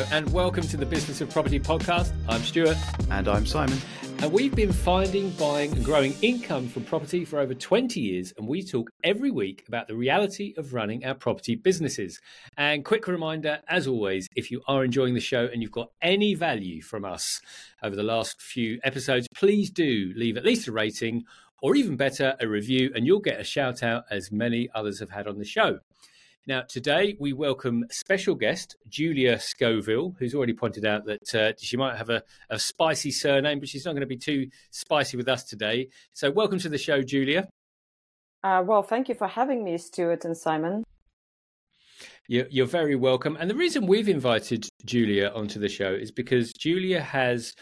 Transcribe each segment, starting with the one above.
Hello, and welcome to the Business of Property podcast. I'm Stuart. And I'm Simon. And we've been finding, buying, and growing income from property for over 20 years. And we talk every week about the reality of running our property businesses. And quick reminder, as always, if you are enjoying the show and you've got any value from us over the last few episodes, please do leave at least a rating or even better, a review, and you'll get a shout out as many others have had on the show. Now, today we welcome special guest Julia Scoville, who's already pointed out that uh, she might have a, a, spicy surname, but she's not going to be too spicy with us today. So, welcome to the show, Julia. Uh, well, thank you for having me, Stuart and Simon. You're, you're very welcome. And the reason we've invited Julia onto the show is because Julia has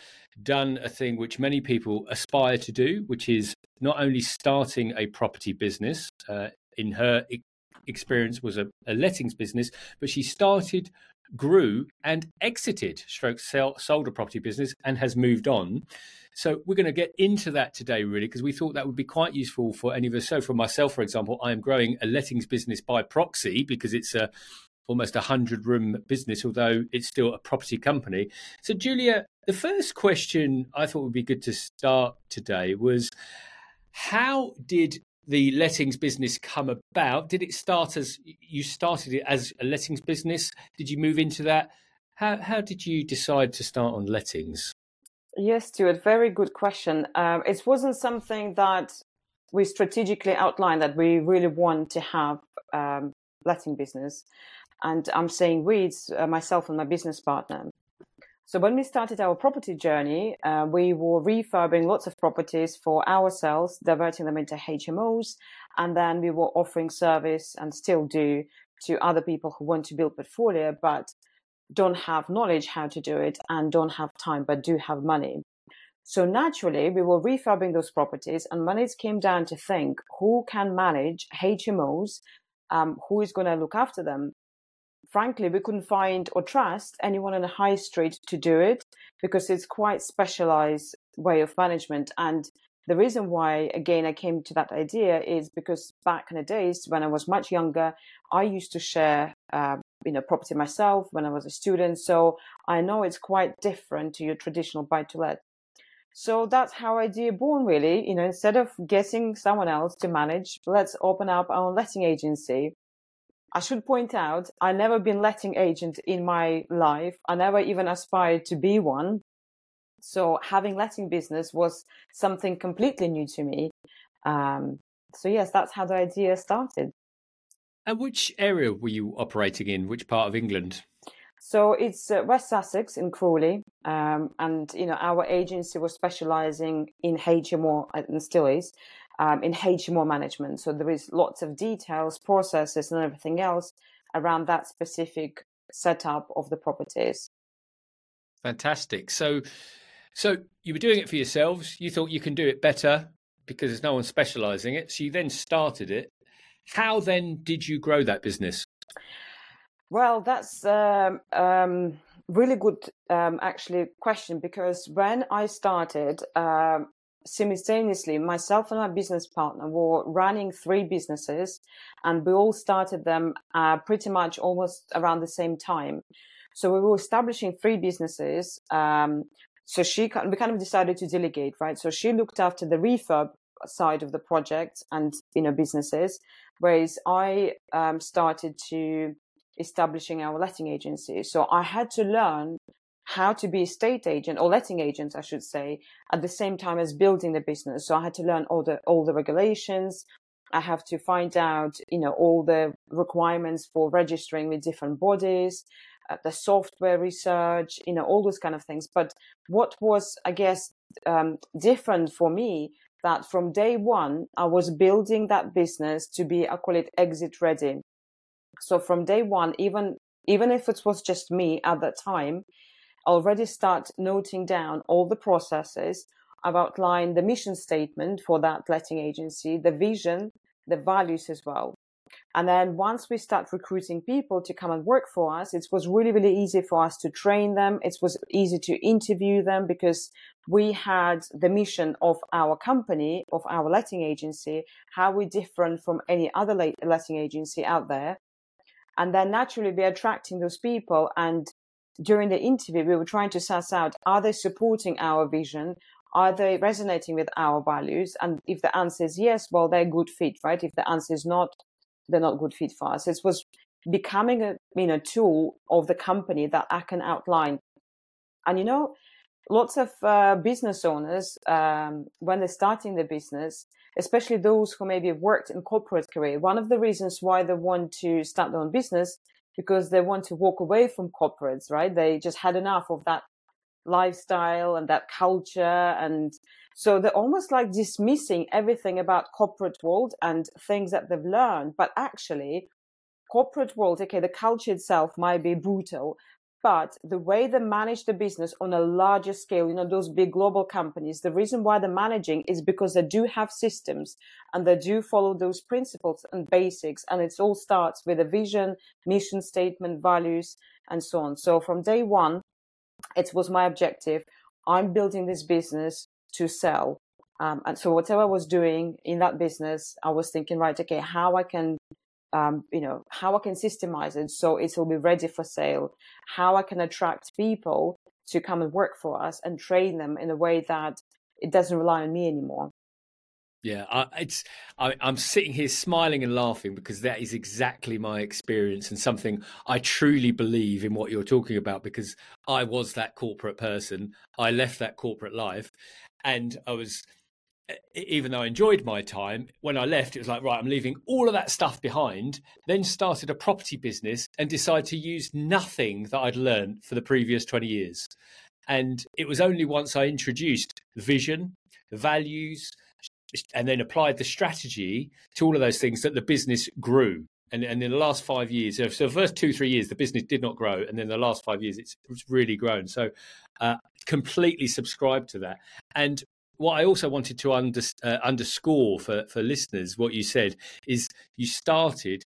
done a thing which many people aspire to do, which is not only starting a property business. Uh, in her experience was a, a lettings business, but she started, grew, and exited, stroke sell, sold a property business, and has moved on. So we're going to get into that today, really, because we thought that would be quite useful for any of us. So for myself, for example, I am growing a lettings business by proxy because it's a almost a hundred room business, although it's still a property company. So Julia, the first question I thought would be good to start today was how did the lettings business come about? Did it start as you started it as a lettings business? Did you move into that? How how did you decide to start on lettings? Yes, Stuart, very good question. Um, it wasn't something that we strategically outlined that we really want to have um, letting business. And I'm saying we, it's uh, myself and my business partner. So when we started our property journey, uh, we were refurbing lots of properties for ourselves, diverting them into HMOs, and then we were offering service and still do to other people who want to build portfolio but don't have knowledge how to do it and don't have time but do have money. So naturally, we were refurbing those properties, and when it came down to think who can manage HMOs, um, who is going to look after them, frankly, we couldn't find or trust anyone on the high street to do it because it's quite specialized way of management. And the reason why, again, I came to that idea is because back in the days when I was much younger, I used to share, uh, you know, property myself when I was a student. So I know it's quite different to your traditional buy to let. So that's how idea born really. You know, instead of getting someone else to manage, let's open up our own letting agency I should point out, I never been letting agent in my life. I never even aspired to be one. So having letting business was something completely new to me. Um, so yes, that's how the idea started. And which area were you operating in? Which part of England? So it's uh, West Sussex in Crawley, um, and you know our agency was specialising in HMO and still is um, in HMO management. So there is lots of details, processes, and everything else around that specific setup of the properties. Fantastic. So, so you were doing it for yourselves. You thought you can do it better because there's no one specialising it. So you then started it. How then did you grow that business? Well, that's um, um, really good, um, actually, question because when I started, um, simultaneously, myself and my business partner were running three businesses, and we all started them uh, pretty much almost around the same time. So we were establishing three businesses. Um, so she we kind of decided to delegate, right? So she looked after the refurb side of the project and you know businesses, whereas I um, started to establishing our letting agency. So I had to learn how to be a state agent or letting agent, I should say, at the same time as building the business. So I had to learn all the all the regulations. I have to find out, you know, all the requirements for registering with different bodies, uh, the software research, you know, all those kind of things. But what was, I guess, um, different for me that from day one I was building that business to be, I call it exit ready. So from day one, even even if it was just me at that time, already start noting down all the processes. I've outlined the mission statement for that letting agency, the vision, the values as well. And then once we start recruiting people to come and work for us, it was really, really easy for us to train them. It was easy to interview them because we had the mission of our company, of our letting agency, how we're different from any other letting agency out there. And then naturally be attracting those people and during the interview, we were trying to suss out are they supporting our vision? Are they resonating with our values? And if the answer is yes, well, they're good fit, right? If the answer is not, they're not good fit for us. It was becoming a you know tool of the company that I can outline. And you know, lots of uh, business owners um, when they're starting their business, especially those who maybe worked in corporate career, one of the reasons why they want to start their own business because they want to walk away from corporates, right? They just had enough of that lifestyle and that culture and so they're almost like dismissing everything about corporate world and things that they've learned but actually corporate world okay the culture itself might be brutal but the way they manage the business on a larger scale you know those big global companies the reason why they're managing is because they do have systems and they do follow those principles and basics and it all starts with a vision mission statement values and so on so from day one it was my objective. I'm building this business to sell. Um, and so whatever I was doing in that business, I was thinking, right, okay, how I can, um, you know, how I can systemize it so it will be ready for sale, how I can attract people to come and work for us and train them in a way that it doesn't rely on me anymore. Yeah, I, it's I, am sitting here smiling and laughing because that is exactly my experience and something I truly believe in what you're talking about because I was that corporate person. I left that corporate life, and I was even though I enjoyed my time, when I left, it was like, right, I'm leaving all of that stuff behind, then started a property business and decided to use nothing that I'd learned for the previous 20 years. And it was only once I introduced vision, values, and then applied the strategy to all of those things that the business grew. And, and in the last five years, so the first two, three years, the business did not grow. And then the last five years, it's, it's really grown. So uh, completely subscribe to that. And what I also wanted to under, uh, underscore for, for listeners, what you said is you started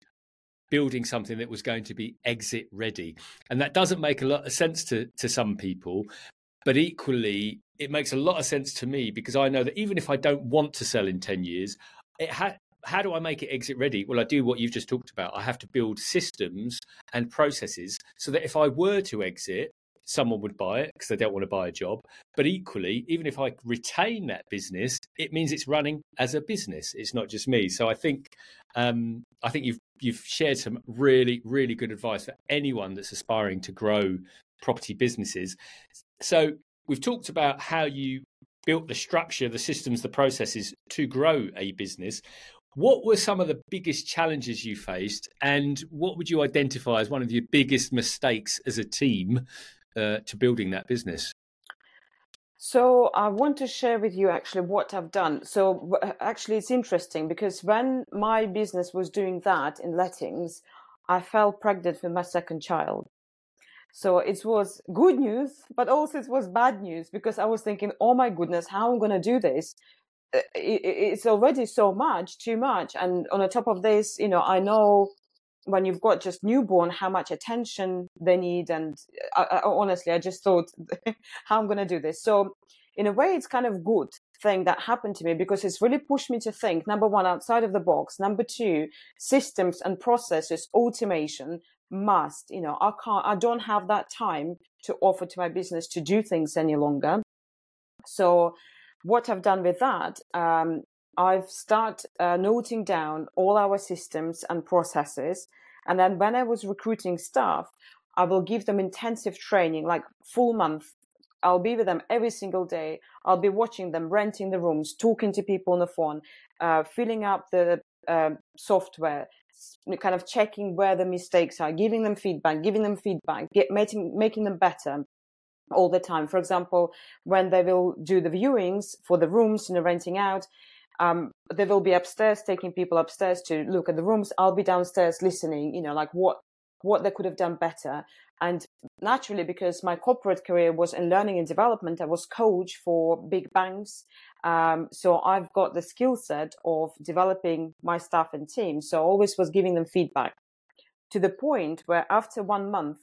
building something that was going to be exit ready. And that doesn't make a lot of sense to, to some people. But equally, it makes a lot of sense to me because I know that even if I don't want to sell in 10 years, it ha- how do I make it exit ready? Well, I do what you've just talked about. I have to build systems and processes so that if I were to exit, someone would buy it because they don't want to buy a job. But equally, even if I retain that business, it means it's running as a business. It's not just me. So I think um, I think you've you've shared some really really good advice for anyone that's aspiring to grow property businesses. So we've talked about how you built the structure, the systems, the processes to grow a business. What were some of the biggest challenges you faced, and what would you identify as one of your biggest mistakes as a team uh, to building that business? So I want to share with you actually what I've done. So actually, it's interesting because when my business was doing that in lettings, I fell pregnant with my second child. So it was good news, but also it was bad news because I was thinking, oh my goodness, how am I going to do this? Uh, it's already so much, too much. And on the top of this, you know, I know when you've got just newborn, how much attention they need. And I, I, honestly, I just thought, how I'm going to do this. So in a way, it's kind of good thing that happened to me because it's really pushed me to think number one outside of the box number two systems and processes automation must you know i can't i don't have that time to offer to my business to do things any longer so what i've done with that um, i've started uh, noting down all our systems and processes and then when i was recruiting staff i will give them intensive training like full month I'll be with them every single day. I'll be watching them, renting the rooms, talking to people on the phone, uh, filling up the uh, software, kind of checking where the mistakes are, giving them feedback, giving them feedback, get, making making them better all the time. For example, when they will do the viewings for the rooms, you know, renting out, um, they will be upstairs taking people upstairs to look at the rooms. I'll be downstairs listening, you know, like what what they could have done better. And naturally, because my corporate career was in learning and development, I was coach for big banks. Um, so I've got the skill set of developing my staff and team. So I always was giving them feedback to the point where after one month,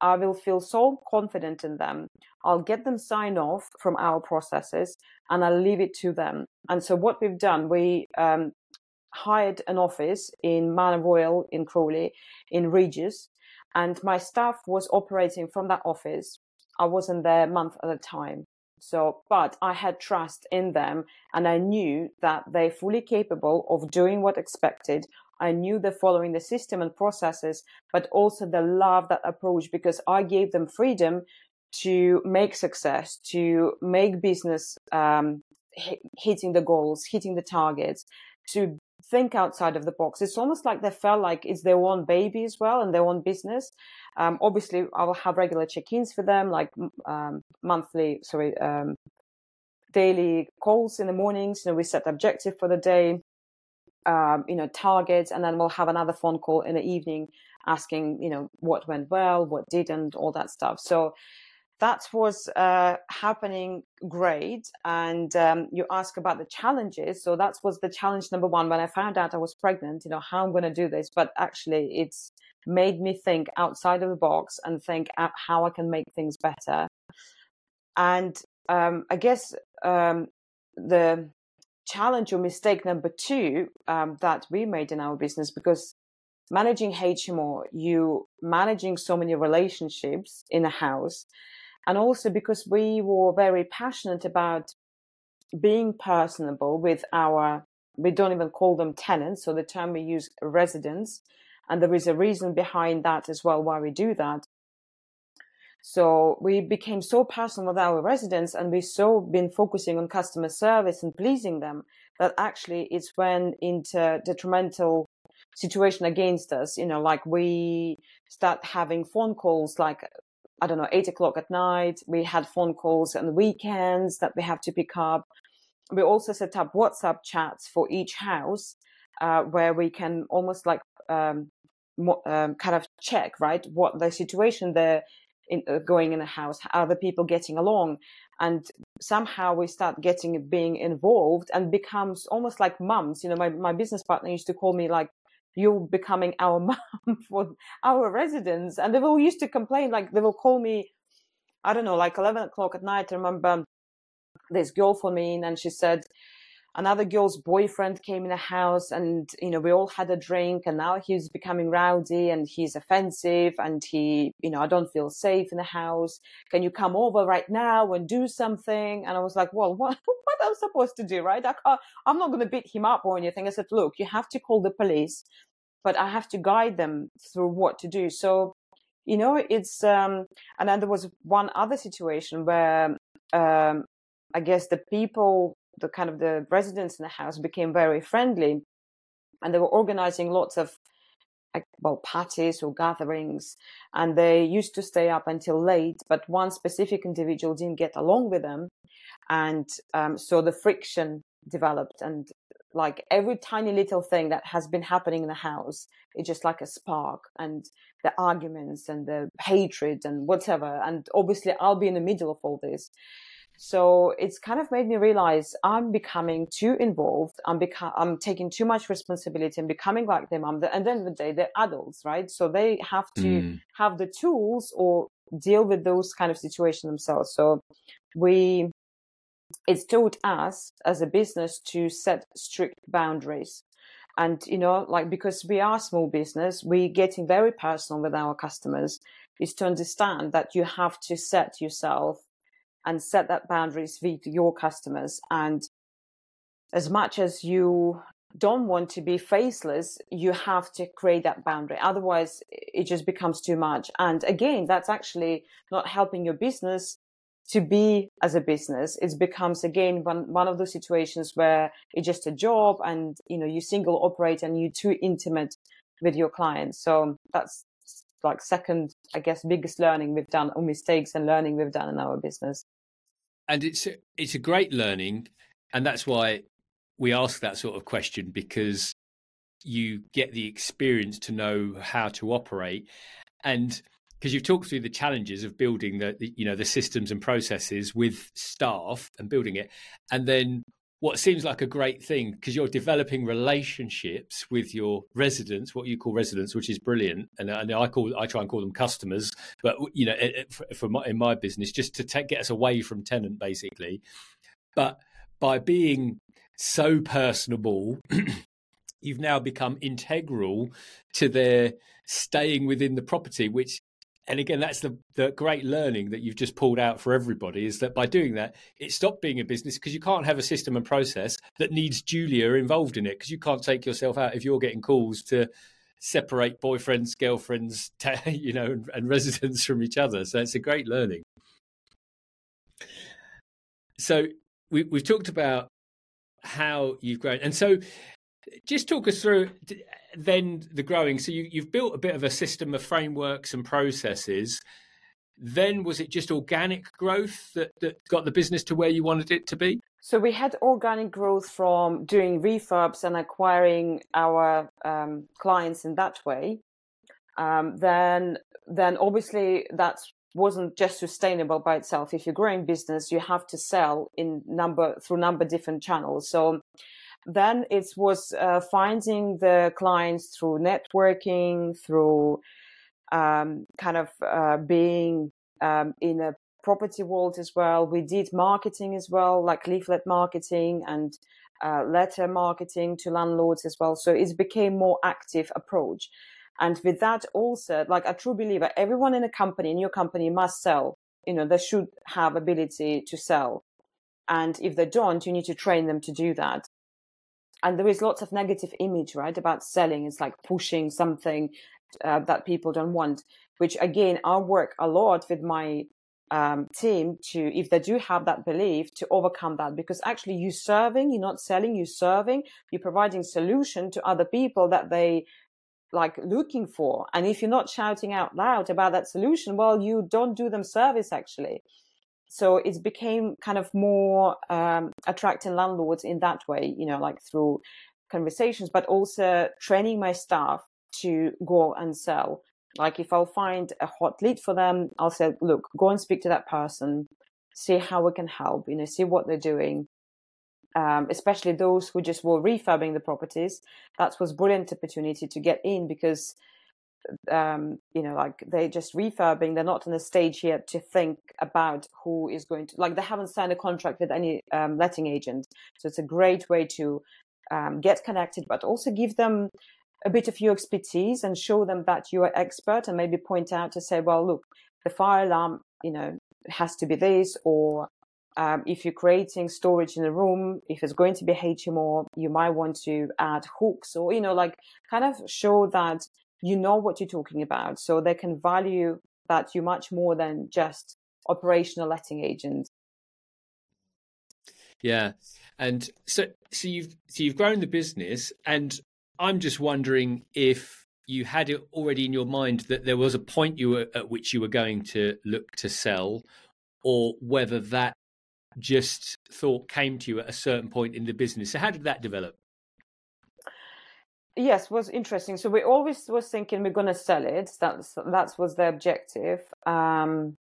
I will feel so confident in them. I'll get them sign off from our processes and I'll leave it to them. And so what we've done, we um, hired an office in Manor Royal in Crawley in Regus. and my staff was operating from that office. I wasn't there a month at a time. So, but I had trust in them and I knew that they're fully capable of doing what expected. I knew they're following the system and processes, but also the love that approach because I gave them freedom to make success, to make business um, hitting the goals, hitting the targets, to think outside of the box. It's almost like they felt like it's their own baby as well and their own business. Um, obviously, I will have regular check-ins for them, like um, monthly, sorry, um, daily calls in the mornings. You know, we set objective for the day, um, you know, targets, and then we'll have another phone call in the evening asking, you know, what went well, what didn't, all that stuff. So that was uh, happening great. And um, you ask about the challenges. So that was the challenge number one when I found out I was pregnant, you know, how I'm going to do this. But actually, it's made me think outside of the box and think how I can make things better. And um, I guess um, the challenge or mistake number two um, that we made in our business because managing HMO, you managing so many relationships in a house and also because we were very passionate about being personable with our we don't even call them tenants so the term we use residents and there is a reason behind that as well why we do that so we became so personal with our residents and we so been focusing on customer service and pleasing them that actually it's when into detrimental situation against us you know like we start having phone calls like I don't know, eight o'clock at night. We had phone calls on the weekends that we have to pick up. We also set up WhatsApp chats for each house uh, where we can almost like um, um, kind of check, right, what the situation they're in, uh, going in the house, how the people getting along. And somehow we start getting being involved and becomes almost like mums. You know, my, my business partner used to call me like you're becoming our mom for our residents. And they will used to complain, like they will call me, I don't know, like 11 o'clock at night. I remember this girl for me and she said, another girl's boyfriend came in the house and, you know, we all had a drink and now he's becoming rowdy and he's offensive and he, you know, I don't feel safe in the house. Can you come over right now and do something? And I was like, well, what, what am I supposed to do? Right. I can't, I'm not going to beat him up or anything. I said, look, you have to call the police, but I have to guide them through what to do. So, you know, it's, um, and then there was one other situation where, um, I guess the people the kind of the residents in the house became very friendly and they were organizing lots of well parties or gatherings and they used to stay up until late but one specific individual didn't get along with them and um, so the friction developed and like every tiny little thing that has been happening in the house it's just like a spark and the arguments and the hatred and whatever and obviously i'll be in the middle of all this so it's kind of made me realize I'm becoming too involved. I'm become I'm taking too much responsibility and becoming like them. I'm the, and then the day they're adults, right? So they have to mm. have the tools or deal with those kind of situations themselves. So we it's taught us as a business to set strict boundaries and you know like because we are small business we're getting very personal with our customers is to understand that you have to set yourself and set that boundaries with your customers. And as much as you don't want to be faceless, you have to create that boundary. Otherwise, it just becomes too much. And again, that's actually not helping your business to be as a business. It becomes again one, one of those situations where it's just a job and, you know, you single operate and you're too intimate with your clients. So that's like second, I guess, biggest learning we've done or mistakes and learning we've done in our business. And it's a, it's a great learning, and that's why we ask that sort of question because you get the experience to know how to operate, and because you've talked through the challenges of building the, the you know the systems and processes with staff and building it, and then what seems like a great thing because you're developing relationships with your residents, what you call residents, which is brilliant. And, and I call I try and call them customers, but you know, eh, eh, for, for my, in my business, just to take, get us away from tenant, basically. But by being so personable you've now become integral to their staying within the property, which and again that's the, the great learning that you've just pulled out for everybody is that by doing that it stopped being a business because you can't have a system and process that needs julia involved in it because you can't take yourself out if you're getting calls to separate boyfriends girlfriends you know and, and residents from each other. So it's a great learning. So we, we've talked about how you've grown. And so just talk us through then the growing. So you, you've built a bit of a system of frameworks and processes. Then was it just organic growth that, that got the business to where you wanted it to be? So we had organic growth from doing refurbs and acquiring our um, clients in that way. Um, then, then obviously that wasn't just sustainable by itself. If you're growing business, you have to sell in number through number different channels. So then it was uh, finding the clients through networking, through um, kind of uh, being um, in a property world as well. We did marketing as well, like leaflet marketing and uh, letter marketing to landlords as well. So it became more active approach. And with that also, like a true believer, everyone in a company, in your company must sell. You know, they should have ability to sell. And if they don't, you need to train them to do that and there is lots of negative image right about selling. It's like pushing something uh, that people don't want which again i work a lot with my um, team to if they do have that belief to overcome that. Because actually you're serving you're not selling you're serving you're providing solution to other people that they like looking for. And if you're not shouting out loud about that solution well you don't do them service actually so it became kind of more um, attracting landlords in that way, you know, like through conversations, but also training my staff to go and sell. Like if I'll find a hot lead for them, I'll say, look, go and speak to that person, see how we can help, you know, see what they're doing. Um, especially those who just were refurbing the properties. That was brilliant opportunity to get in because um, you know, like they're just refurbing. They're not in the stage yet to think about who is going to, like, they haven't signed a contract with any um, letting agent. So it's a great way to um, get connected, but also give them a bit of your expertise and show them that you are expert and maybe point out to say, well, look, the fire alarm, you know, has to be this, or um, if you're creating storage in a room, if it's going to be HMO, you might want to add hooks or, you know, like kind of show that you know what you're talking about. So they can value that you much more than just operational letting agent. Yeah. And so so you've so you've grown the business and I'm just wondering if you had it already in your mind that there was a point you were at which you were going to look to sell or whether that just thought came to you at a certain point in the business. So how did that develop? Yes, was interesting. So we always was thinking we're going to sell it. That's that was the objective. Um,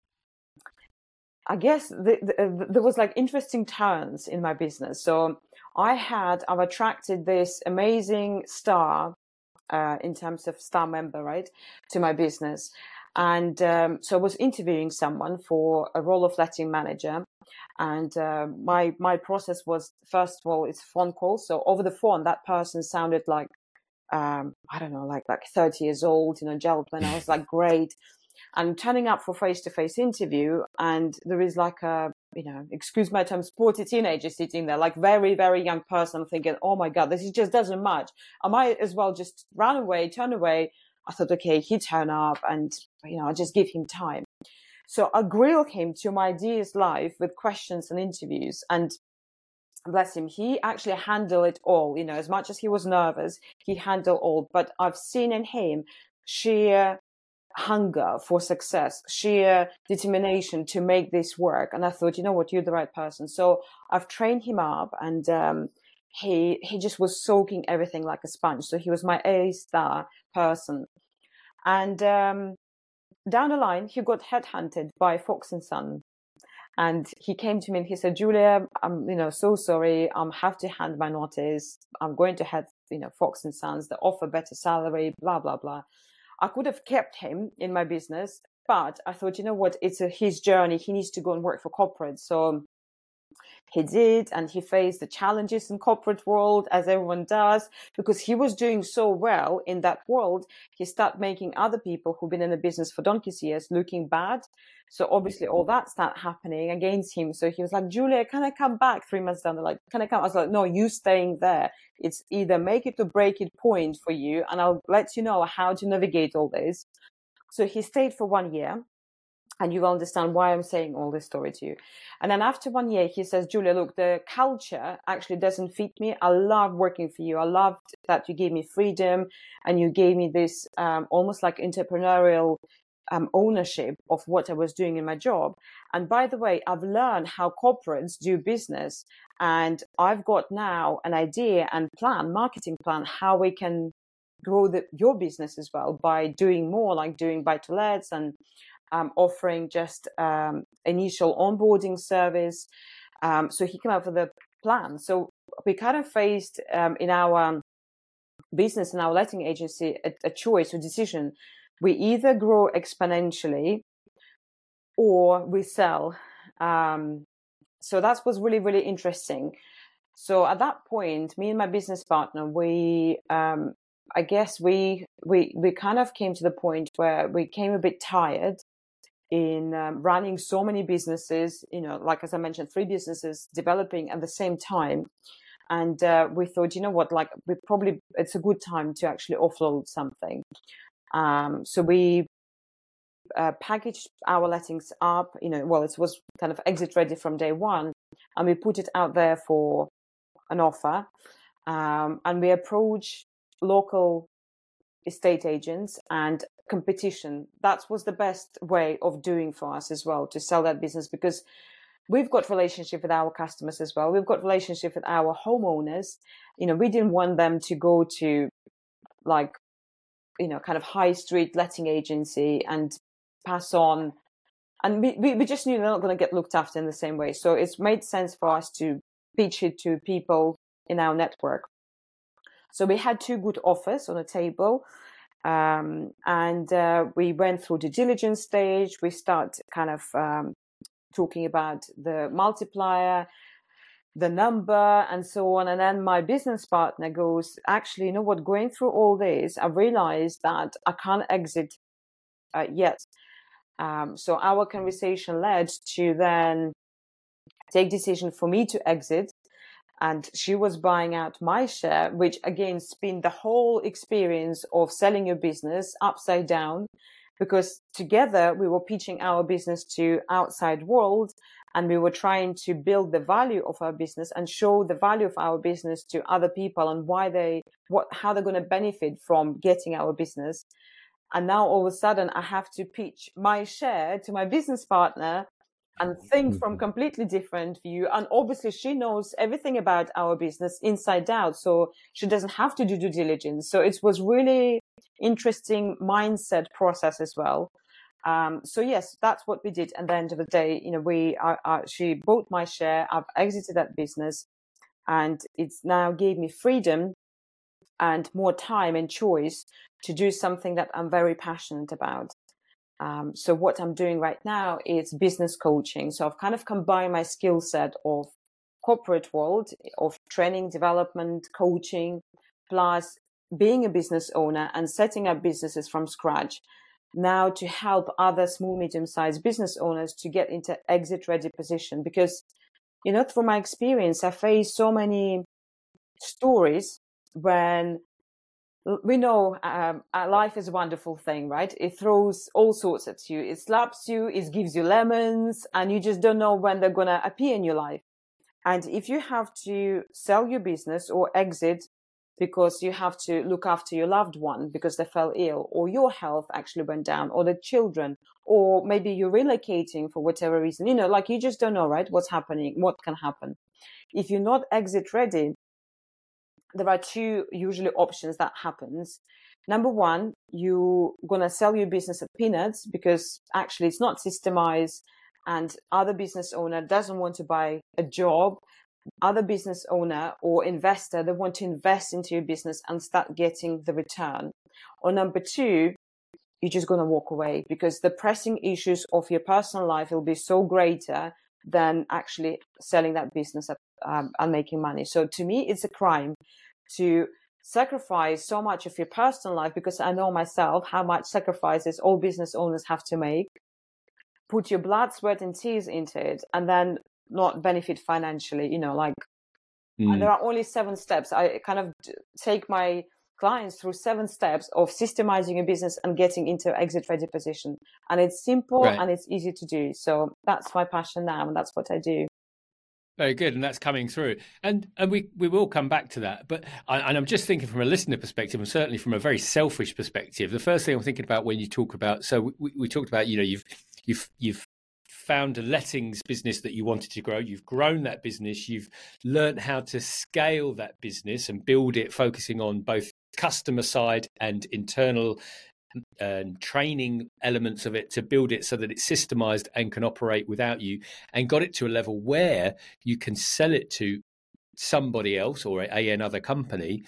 I guess the, the, there was like interesting turns in my business. So I had I've attracted this amazing star uh, in terms of star member, right, to my business, and um, so I was interviewing someone for a role of letting manager. And uh, my my process was first of all it's phone call. So over the phone, that person sounded like um, I don't know, like like 30 years old, you know, gentleman. I was like, great. I'm turning up for face to face interview, and there is like a, you know, excuse my term, sporty teenager sitting there, like very, very young person. Thinking, oh my God, this just doesn't match. I might as well just run away, turn away. I thought, okay, he turn up and, you know, I just give him time. So I grill him to my ideas life with questions and interviews. And bless him, he actually handled it all. You know, as much as he was nervous, he handled all. But I've seen in him sheer hunger for success, sheer determination to make this work. And I thought, you know what, you're the right person. So I've trained him up and, um, he, he just was soaking everything like a sponge. So he was my A star person. And, um, down the line, he got headhunted by Fox and Son and he came to me and he said, Julia, I'm, you know, so sorry. I'm have to hand my notice. I'm going to head, you know, Fox and Sons. They offer better salary, blah, blah, blah. I could have kept him in my business, but I thought, you know what? It's a, his journey. He needs to go and work for corporate. So he did and he faced the challenges in corporate world as everyone does because he was doing so well in that world he started making other people who've been in the business for donkey's years looking bad. So obviously all that started happening against him. So he was like julia can i come back? Three months down the line can i come? I was like no you staying there. It's either make it or break it point for you and i'll let you know how to navigate all this. So he stayed for one year and you will understand why I'm saying all this story to you. And then after one year, he says, Julia, look, the culture actually doesn't fit me. I love working for you. I loved that you gave me freedom and you gave me this um, almost like entrepreneurial um, ownership of what I was doing in my job. And by the way, I've learned how corporates do business. And I've got now an idea and plan, marketing plan, how we can grow the, your business as well by doing more like doing buy to lets and um, offering just um, initial onboarding service. Um, so he came up with a plan. So we kind of faced um, in our business in our letting agency a, a choice or decision. We either grow exponentially or we sell. Um, so that was really, really interesting. So at that point, me and my business partner, we, um, I guess we, we, we kind of came to the point where we came a bit tired in um, running so many businesses, you know, like as I mentioned, three businesses developing at the same time. And uh, we thought, you know what, like we probably, it's a good time to actually offload something. Um, so we uh, packaged our lettings up, you know, well, it was kind of exit ready from day one. And we put it out there for an offer. Um, and we approached local estate agents and competition. That was the best way of doing for us as well to sell that business because we've got relationship with our customers as well. We've got relationship with our homeowners. You know, we didn't want them to go to like, you know, kind of high street letting agency and pass on. And we, we, just knew they're not going to get looked after in the same way. So it's made sense for us to pitch it to people in our network. So we had two good offers on the table. Um, and uh, we went through the diligence stage. We start kind of um, talking about the multiplier, the number, and so on. And then my business partner goes, actually, you know what? Going through all this, I realized that I can't exit uh, yet. Um, so our conversation led to then take decision for me to exit and she was buying out my share, which again spin the whole experience of selling your business upside down because together we were pitching our business to outside world and we were trying to build the value of our business and show the value of our business to other people and why they what how they're going to benefit from getting our business. And now all of a sudden i have to pitch my share to my business partner and think from mm-hmm. completely different view. And obviously she knows everything about our business inside out so she doesn't have to do due diligence. So it was really interesting mindset process as well. Um, so yes that's what we did. And the end of the day you know we she bought my share. I've exited that business and it's now gave me freedom and more time and choice to do something that i'm very passionate about um, so what I'm doing right now is business coaching. So I've kind of combined my skill set of corporate world of training, development, coaching, plus being a business owner and setting up businesses from scratch. Now to help other small, medium sized business owners to get into exit ready position because, you know, through my experience, I face so many stories when we know um, life is a wonderful thing, right? It throws all sorts at you. It slaps you, it gives you lemons, and you just don't know when they're going to appear in your life. And if you have to sell your business or exit because you have to look after your loved one because they fell ill, or your health actually went down, or the children, or maybe you're relocating for whatever reason, you know, like you just don't know, right? What's happening, what can happen. If you're not exit ready, there are two usually options that happens. Number one, you're gonna sell your business at peanuts because actually it's not systemized and other business owner doesn't want to buy a job. Other business owner or investor, they want to invest into your business and start getting the return. Or number two, you're just going to walk away because the pressing issues of your personal life will be so greater than actually selling that business um, and making money. So to me, it's a crime to sacrifice so much of your personal life because I know myself how much sacrifices all business owners have to make. Put your blood, sweat, and tears into it, and then not benefit financially. You know, like mm. there are only seven steps. I kind of take my clients through seven steps of systemizing a business and getting into exit ready position. And it's simple right. and it's easy to do. So that's my passion now, and that's what I do. Very good, and that's coming through, and and we we will come back to that. But and I'm just thinking from a listener perspective, and certainly from a very selfish perspective. The first thing I'm thinking about when you talk about, so we, we talked about, you know, you've you've you've found a lettings business that you wanted to grow. You've grown that business. You've learned how to scale that business and build it, focusing on both customer side and internal and training elements of it to build it so that it's systemized and can operate without you and got it to a level where you can sell it to somebody else or a, another company.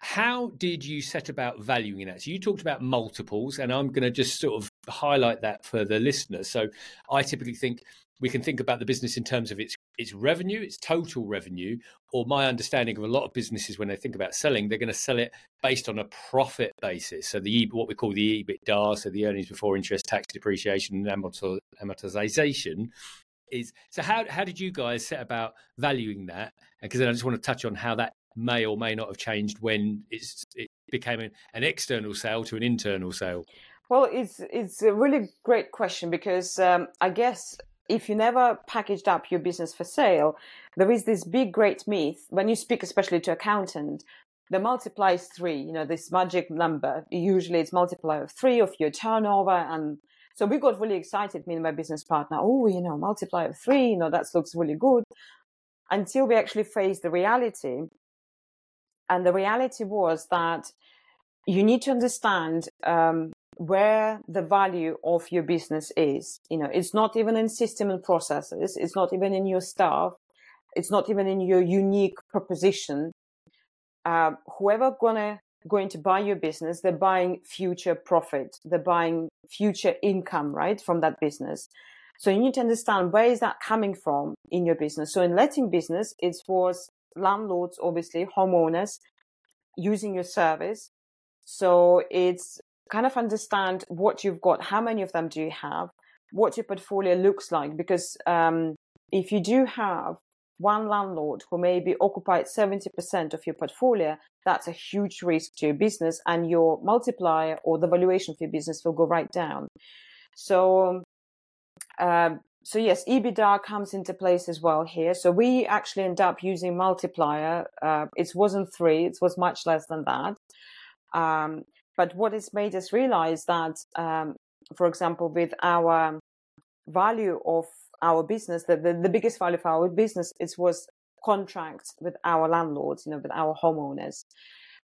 How did you set about valuing that? So you talked about multiples and i'm going to just sort of highlight that for the listeners so i typically think we can think about the business in terms of its its revenue, its total revenue, or my understanding of a lot of businesses when they think about selling, they're going to sell it based on a profit basis. So the what we call the EBITDA, so the earnings before interest, tax, depreciation, and amortization is. So how how did you guys set about valuing that? Because then I just want to touch on how that may or may not have changed when it's it became an, an external sale to an internal sale. Well, it's it's a really great question because um, I guess if you never packaged up your business for sale, there is this big, great myth when you speak, especially to accountant, the multiply is three, you know, this magic number. Usually it's multiply of three of your turnover. And so we got really excited, me and my business partner. Oh, you know, multiply of three, you know, that looks really good. Until we actually faced the reality. And the reality was that you need to understand um, where the value of your business is. You know, it's not even in system and processes. It's not even in your staff. It's not even in your unique proposition. Uh, whoever gonna going to buy your business, they're buying future profit. They're buying future income, right, from that business. So you need to understand where is that coming from in your business. So in letting business, it was landlords, obviously homeowners using your service. So it's kind of understand what you've got, how many of them do you have, what your portfolio looks like. Because um, if you do have one landlord who maybe occupied 70% of your portfolio, that's a huge risk to your business and your multiplier or the valuation of your business will go right down. So, um, so yes, EBITDA comes into place as well here. So we actually end up using multiplier. Uh, it wasn't three; it was much less than that. Um, but what has made us realize that, um, for example, with our value of our business, the, the, the biggest value of our business is was contracts with our landlords, you know, with our homeowners.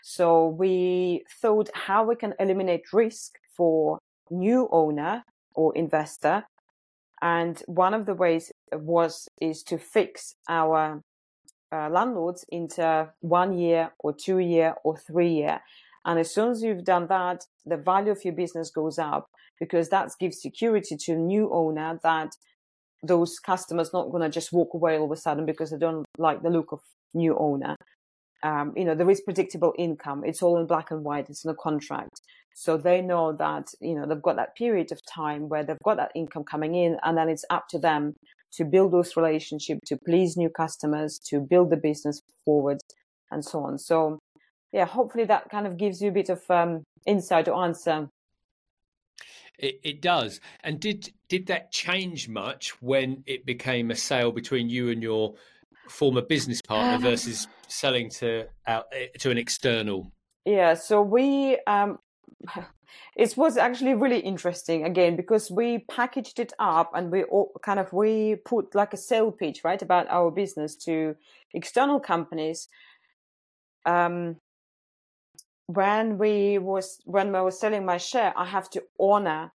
So we thought how we can eliminate risk for new owner or investor. And one of the ways was is to fix our uh, landlords into one year or two year or three year. And as soon as you've done that, the value of your business goes up because that gives security to a new owner that those customers not going to just walk away all of a sudden because they don't like the look of new owner. Um, you know, there is predictable income. It's all in black and white. It's in a contract. So they know that, you know, they've got that period of time where they've got that income coming in and then it's up to them to build those relationships, to please new customers, to build the business forward and so on. So yeah, hopefully that kind of gives you a bit of um, insight or answer. It, it, does. And did did that change much when it became a sale between you and your former business partner um, versus selling to out to an external? Yeah. So we. Um, it was actually really interesting again because we packaged it up and we all kind of we put like a sale pitch right about our business to external companies um, when we was when I was selling my share, I have to honor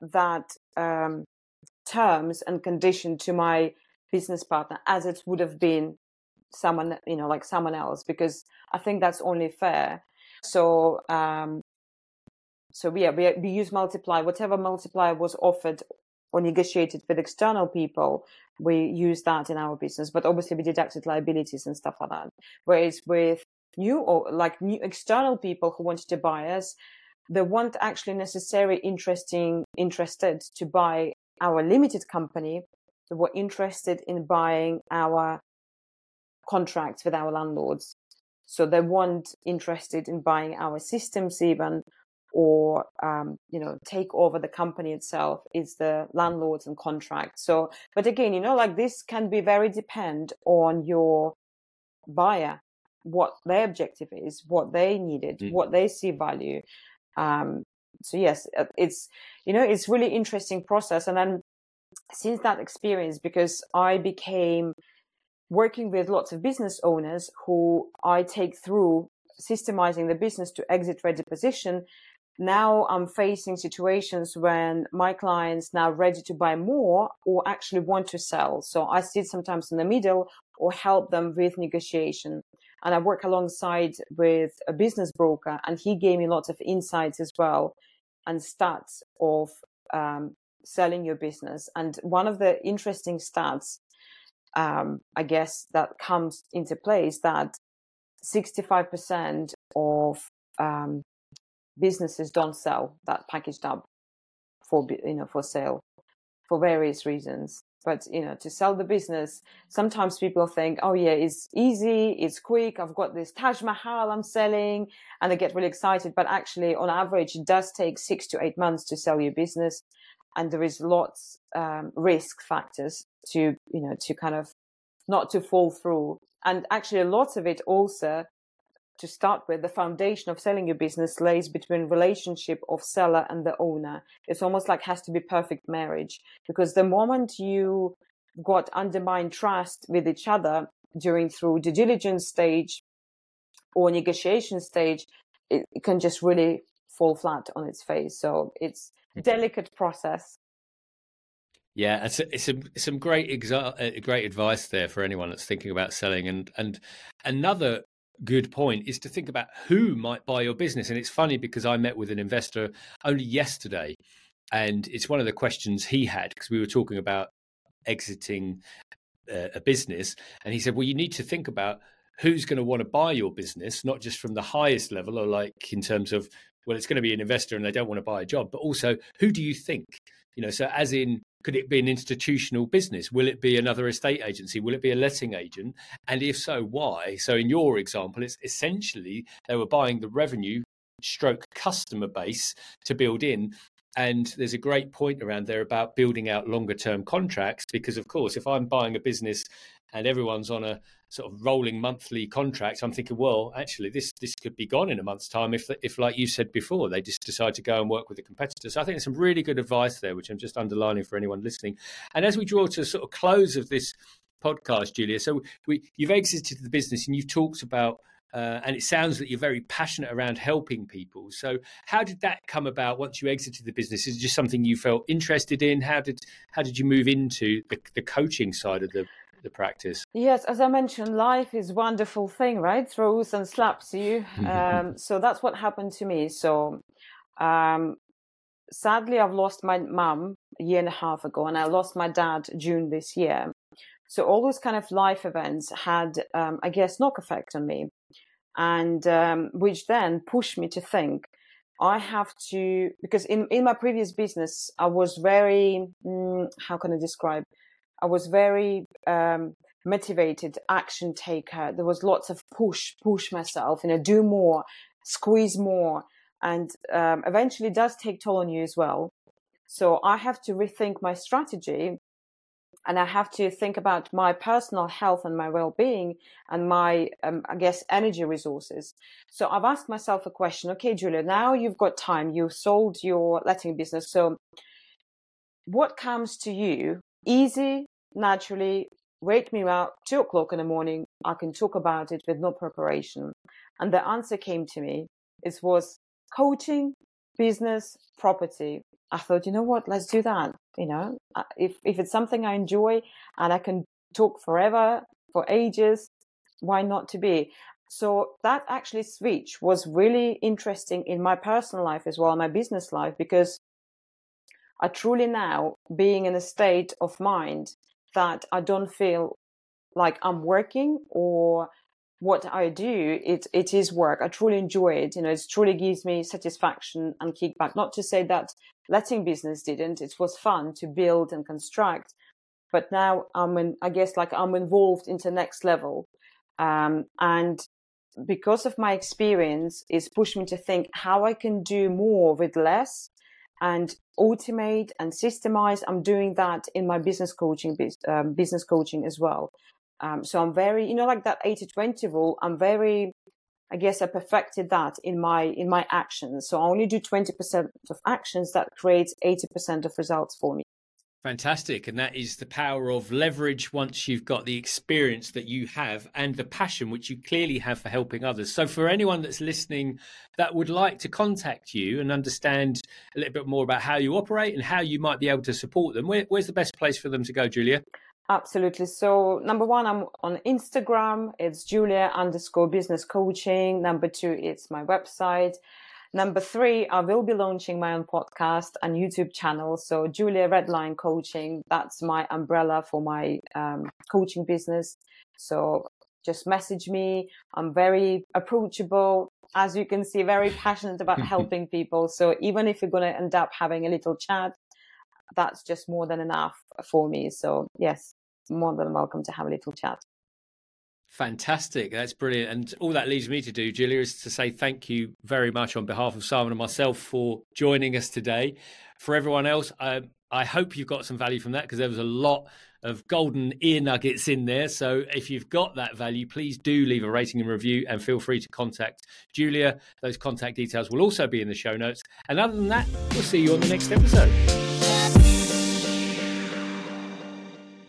that um, terms and condition to my business partner as it would have been someone you know like someone else because I think that's only fair. So um, so yeah, we we use multiply whatever multiplier was offered or negotiated with external people, we use that in our business. But obviously, we deducted liabilities and stuff like that. Whereas with new or like new external people who wanted to buy us, they weren't actually necessarily interesting interested to buy our limited company. They were interested in buying our contracts with our landlords. So they weren't interested in buying our systems even or um, you know take over the company itself is the landlords and contracts so but again you know like this can be very depend on your buyer what their objective is what they needed mm. what they see value um, so yes uh, it's you know it's really interesting process and then since that experience because i became working with lots of business owners who i take through systemizing the business to exit ready position now I'm facing situations when my clients now ready to buy more or actually want to sell. So I sit sometimes in the middle or help them with negotiation. And I work alongside with a business broker and he gave me lots of insights as well and stats of um, selling your business. And one of the interesting stats, um, I guess, that comes into play is that 65% of um, businesses don't sell that packaged up for you know for sale for various reasons but you know to sell the business sometimes people think oh yeah it's easy it's quick i've got this taj mahal i'm selling and they get really excited. But actually on average it does take six to eight months to sell your business and there is lots um, risk factors to you know to kind of not to fall through. And actually a lot of it also to start with, the foundation of selling your business lays between relationship of seller and the owner. It's almost like has to be perfect marriage because the moment you got undermined trust with each other during through due diligence stage or negotiation stage, it, it can just really fall flat on its face. So it's delicate process. Yeah, it's, it's some some great exa- uh, great advice there for anyone that's thinking about selling. And and another good point is to think about who might buy your business. And it's funny because I met with an investor only yesterday, and it's one of the questions he had because we were talking about exiting uh, a business. And he said, Well, you need to think about who's going to want to buy your business, not just from the highest level or like in terms of, well, it's going to be an investor and they don't want to buy a job, but also who do you think? You know, so as in could it be an institutional business? Will it be another estate agency? Will it be a letting agent? And if so, why? So, in your example, it's essentially they were buying the revenue stroke customer base to build in. And there's a great point around there about building out longer term contracts because, of course, if I'm buying a business and everyone's on a sort of rolling monthly contracts, I'm thinking, well, actually, this this could be gone in a month's time if, if like you said before, they just decide to go and work with a competitor. So I think there's some really good advice there, which I'm just underlining for anyone listening. And as we draw to sort of close of this podcast, Julia, so we you've exited the business and you've talked about. Uh, and it sounds that you're very passionate around helping people. So, how did that come about once you exited the business? Is it just something you felt interested in? How did how did you move into the, the coaching side of the the practice. Yes, as I mentioned, life is wonderful thing, right? Throws and slaps you. um, so that's what happened to me. So um, sadly, I've lost my mum a year and a half ago, and I lost my dad June this year. So all those kind of life events had, um, I guess, knock effect on me, and um, which then pushed me to think. I have to because in in my previous business I was very mm, how can I describe I was very um, motivated, action taker. There was lots of push, push myself, you know, do more, squeeze more, and um, eventually does take toll on you as well. So I have to rethink my strategy and I have to think about my personal health and my well-being and my, um, I guess, energy resources. So I've asked myself a question. Okay, Julia, now you've got time. You've sold your letting business. So what comes to you easy, naturally, wake me up two o'clock in the morning. I can talk about it with no preparation. And the answer came to me. It was coaching, business, property. I thought, you know what? Let's do that. You know, if, if it's something I enjoy and I can talk forever, for ages, why not to be? So that actually switch was really interesting in my personal life as well, my business life, because I truly now being in a state of mind that I don't feel like I'm working or what I do, it, it is work. I truly enjoy it. You know, it truly gives me satisfaction and kickback. Not to say that letting business didn't. It was fun to build and construct. But now I'm in, I guess like I'm involved into next level. Um, and because of my experience, it's pushed me to think how I can do more with less and automate and systemize. I'm doing that in my business coaching, um, business coaching as well. Um, so I'm very, you know, like that 80 20 rule, I'm very, I guess I perfected that in my, in my actions. So I only do 20% of actions that creates 80% of results for me. Fantastic. And that is the power of leverage once you've got the experience that you have and the passion which you clearly have for helping others. So, for anyone that's listening that would like to contact you and understand a little bit more about how you operate and how you might be able to support them, where, where's the best place for them to go, Julia? Absolutely. So, number one, I'm on Instagram. It's Julia underscore business coaching. Number two, it's my website. Number three, I will be launching my own podcast and YouTube channel. So Julia Redline Coaching, that's my umbrella for my um, coaching business. So just message me. I'm very approachable. As you can see, very passionate about helping people. So even if you're going to end up having a little chat, that's just more than enough for me. So yes, more than welcome to have a little chat. Fantastic. That's brilliant. And all that leaves me to do, Julia, is to say thank you very much on behalf of Simon and myself for joining us today. For everyone else, I, I hope you've got some value from that because there was a lot of golden ear nuggets in there. So if you've got that value, please do leave a rating and review and feel free to contact Julia. Those contact details will also be in the show notes. And other than that, we'll see you on the next episode.